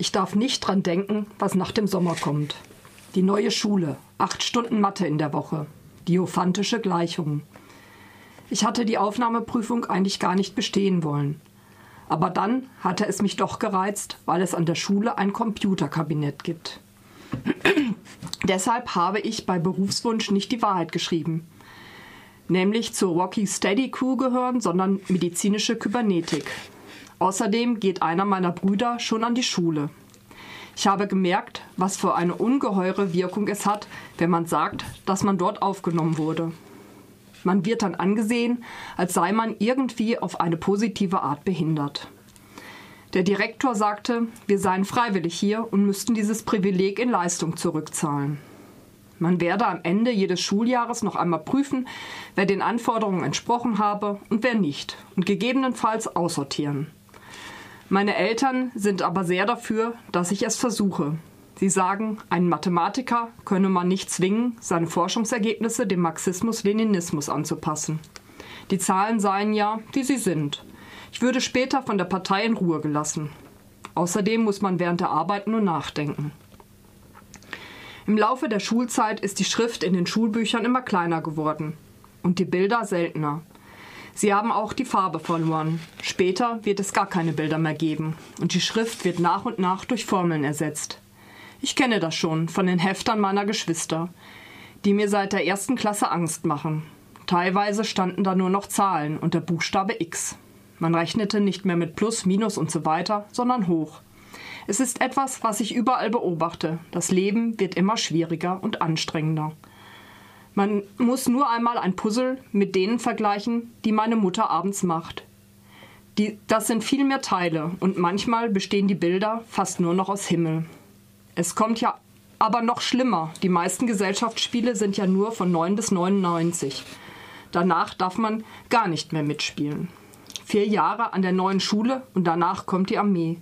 Ich darf nicht dran denken, was nach dem Sommer kommt. Die neue Schule, acht Stunden Mathe in der Woche, diophantische Gleichungen. Ich hatte die Aufnahmeprüfung eigentlich gar nicht bestehen wollen. Aber dann hatte es mich doch gereizt, weil es an der Schule ein Computerkabinett gibt. Deshalb habe ich bei Berufswunsch nicht die Wahrheit geschrieben. Nämlich zur Rocky Steady Crew gehören, sondern medizinische Kybernetik. Außerdem geht einer meiner Brüder schon an die Schule. Ich habe gemerkt, was für eine ungeheure Wirkung es hat, wenn man sagt, dass man dort aufgenommen wurde. Man wird dann angesehen, als sei man irgendwie auf eine positive Art behindert. Der Direktor sagte, wir seien freiwillig hier und müssten dieses Privileg in Leistung zurückzahlen. Man werde am Ende jedes Schuljahres noch einmal prüfen, wer den Anforderungen entsprochen habe und wer nicht, und gegebenenfalls aussortieren. Meine Eltern sind aber sehr dafür, dass ich es versuche. Sie sagen, einen Mathematiker könne man nicht zwingen, seine Forschungsergebnisse dem Marxismus-Leninismus anzupassen. Die Zahlen seien ja, wie sie sind. Ich würde später von der Partei in Ruhe gelassen. Außerdem muss man während der Arbeit nur nachdenken. Im Laufe der Schulzeit ist die Schrift in den Schulbüchern immer kleiner geworden und die Bilder seltener. Sie haben auch die Farbe verloren. Später wird es gar keine Bilder mehr geben und die Schrift wird nach und nach durch Formeln ersetzt. Ich kenne das schon von den Heftern meiner Geschwister, die mir seit der ersten Klasse Angst machen. Teilweise standen da nur noch Zahlen und der Buchstabe X. Man rechnete nicht mehr mit Plus, Minus und so weiter, sondern hoch. Es ist etwas, was ich überall beobachte. Das Leben wird immer schwieriger und anstrengender. Man muss nur einmal ein Puzzle mit denen vergleichen, die meine Mutter abends macht. Die, das sind viel mehr Teile und manchmal bestehen die Bilder fast nur noch aus Himmel. Es kommt ja aber noch schlimmer. Die meisten Gesellschaftsspiele sind ja nur von 9 bis 99. Danach darf man gar nicht mehr mitspielen. Vier Jahre an der neuen Schule und danach kommt die Armee.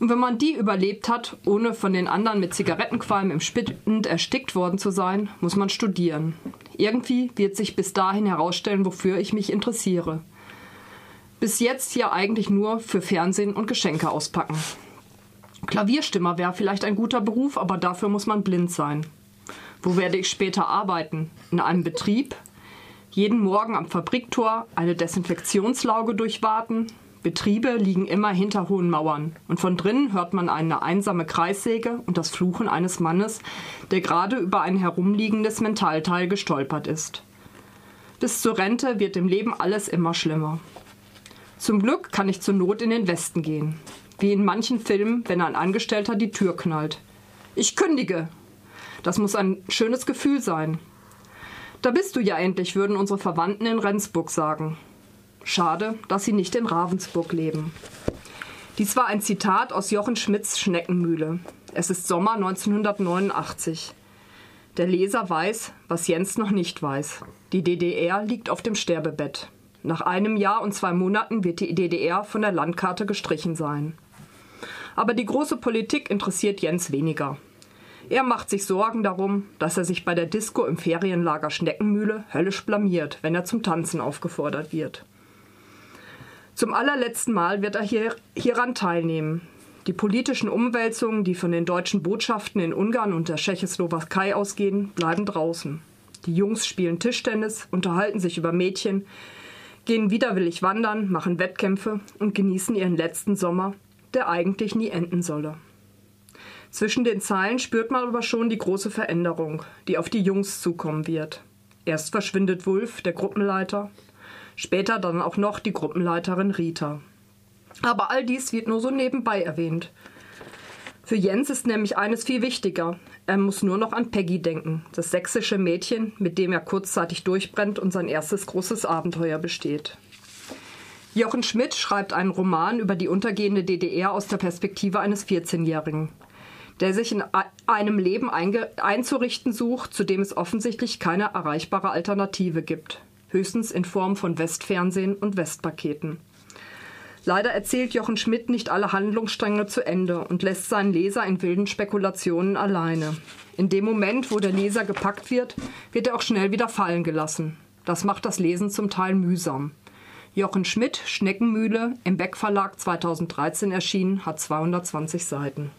Und wenn man die überlebt hat, ohne von den anderen mit Zigarettenqualm im Spind erstickt worden zu sein, muss man studieren. Irgendwie wird sich bis dahin herausstellen, wofür ich mich interessiere. Bis jetzt hier eigentlich nur für Fernsehen und Geschenke auspacken. Klavierstimmer wäre vielleicht ein guter Beruf, aber dafür muss man blind sein. Wo werde ich später arbeiten? In einem Betrieb? Jeden Morgen am Fabriktor eine Desinfektionslauge durchwarten? Betriebe liegen immer hinter hohen Mauern und von drinnen hört man eine einsame Kreissäge und das Fluchen eines Mannes, der gerade über ein herumliegendes Mentalteil gestolpert ist. Bis zur Rente wird im Leben alles immer schlimmer. Zum Glück kann ich zur Not in den Westen gehen, wie in manchen Filmen, wenn ein Angestellter die Tür knallt. Ich kündige. Das muss ein schönes Gefühl sein. Da bist du ja endlich, würden unsere Verwandten in Rendsburg sagen. Schade, dass sie nicht in Ravensburg leben. Dies war ein Zitat aus Jochen Schmidts Schneckenmühle. Es ist Sommer 1989. Der Leser weiß, was Jens noch nicht weiß. Die DDR liegt auf dem Sterbebett. Nach einem Jahr und zwei Monaten wird die DDR von der Landkarte gestrichen sein. Aber die große Politik interessiert Jens weniger. Er macht sich Sorgen darum, dass er sich bei der Disco im Ferienlager Schneckenmühle höllisch blamiert, wenn er zum Tanzen aufgefordert wird. Zum allerletzten Mal wird er hier, hieran teilnehmen. Die politischen Umwälzungen, die von den deutschen Botschaften in Ungarn und der Tschechoslowakei ausgehen, bleiben draußen. Die Jungs spielen Tischtennis, unterhalten sich über Mädchen, gehen widerwillig wandern, machen Wettkämpfe und genießen ihren letzten Sommer, der eigentlich nie enden solle. Zwischen den Zeilen spürt man aber schon die große Veränderung, die auf die Jungs zukommen wird. Erst verschwindet Wulf, der Gruppenleiter, Später dann auch noch die Gruppenleiterin Rita. Aber all dies wird nur so nebenbei erwähnt. Für Jens ist nämlich eines viel wichtiger. Er muss nur noch an Peggy denken, das sächsische Mädchen, mit dem er kurzzeitig durchbrennt und sein erstes großes Abenteuer besteht. Jochen Schmidt schreibt einen Roman über die untergehende DDR aus der Perspektive eines 14-Jährigen, der sich in einem Leben einzurichten sucht, zu dem es offensichtlich keine erreichbare Alternative gibt höchstens in Form von Westfernsehen und Westpaketen. Leider erzählt Jochen Schmidt nicht alle Handlungsstränge zu Ende und lässt seinen Leser in wilden Spekulationen alleine. In dem Moment, wo der Leser gepackt wird, wird er auch schnell wieder fallen gelassen. Das macht das Lesen zum Teil mühsam. Jochen Schmidt, Schneckenmühle, im Beck Verlag 2013 erschienen, hat 220 Seiten.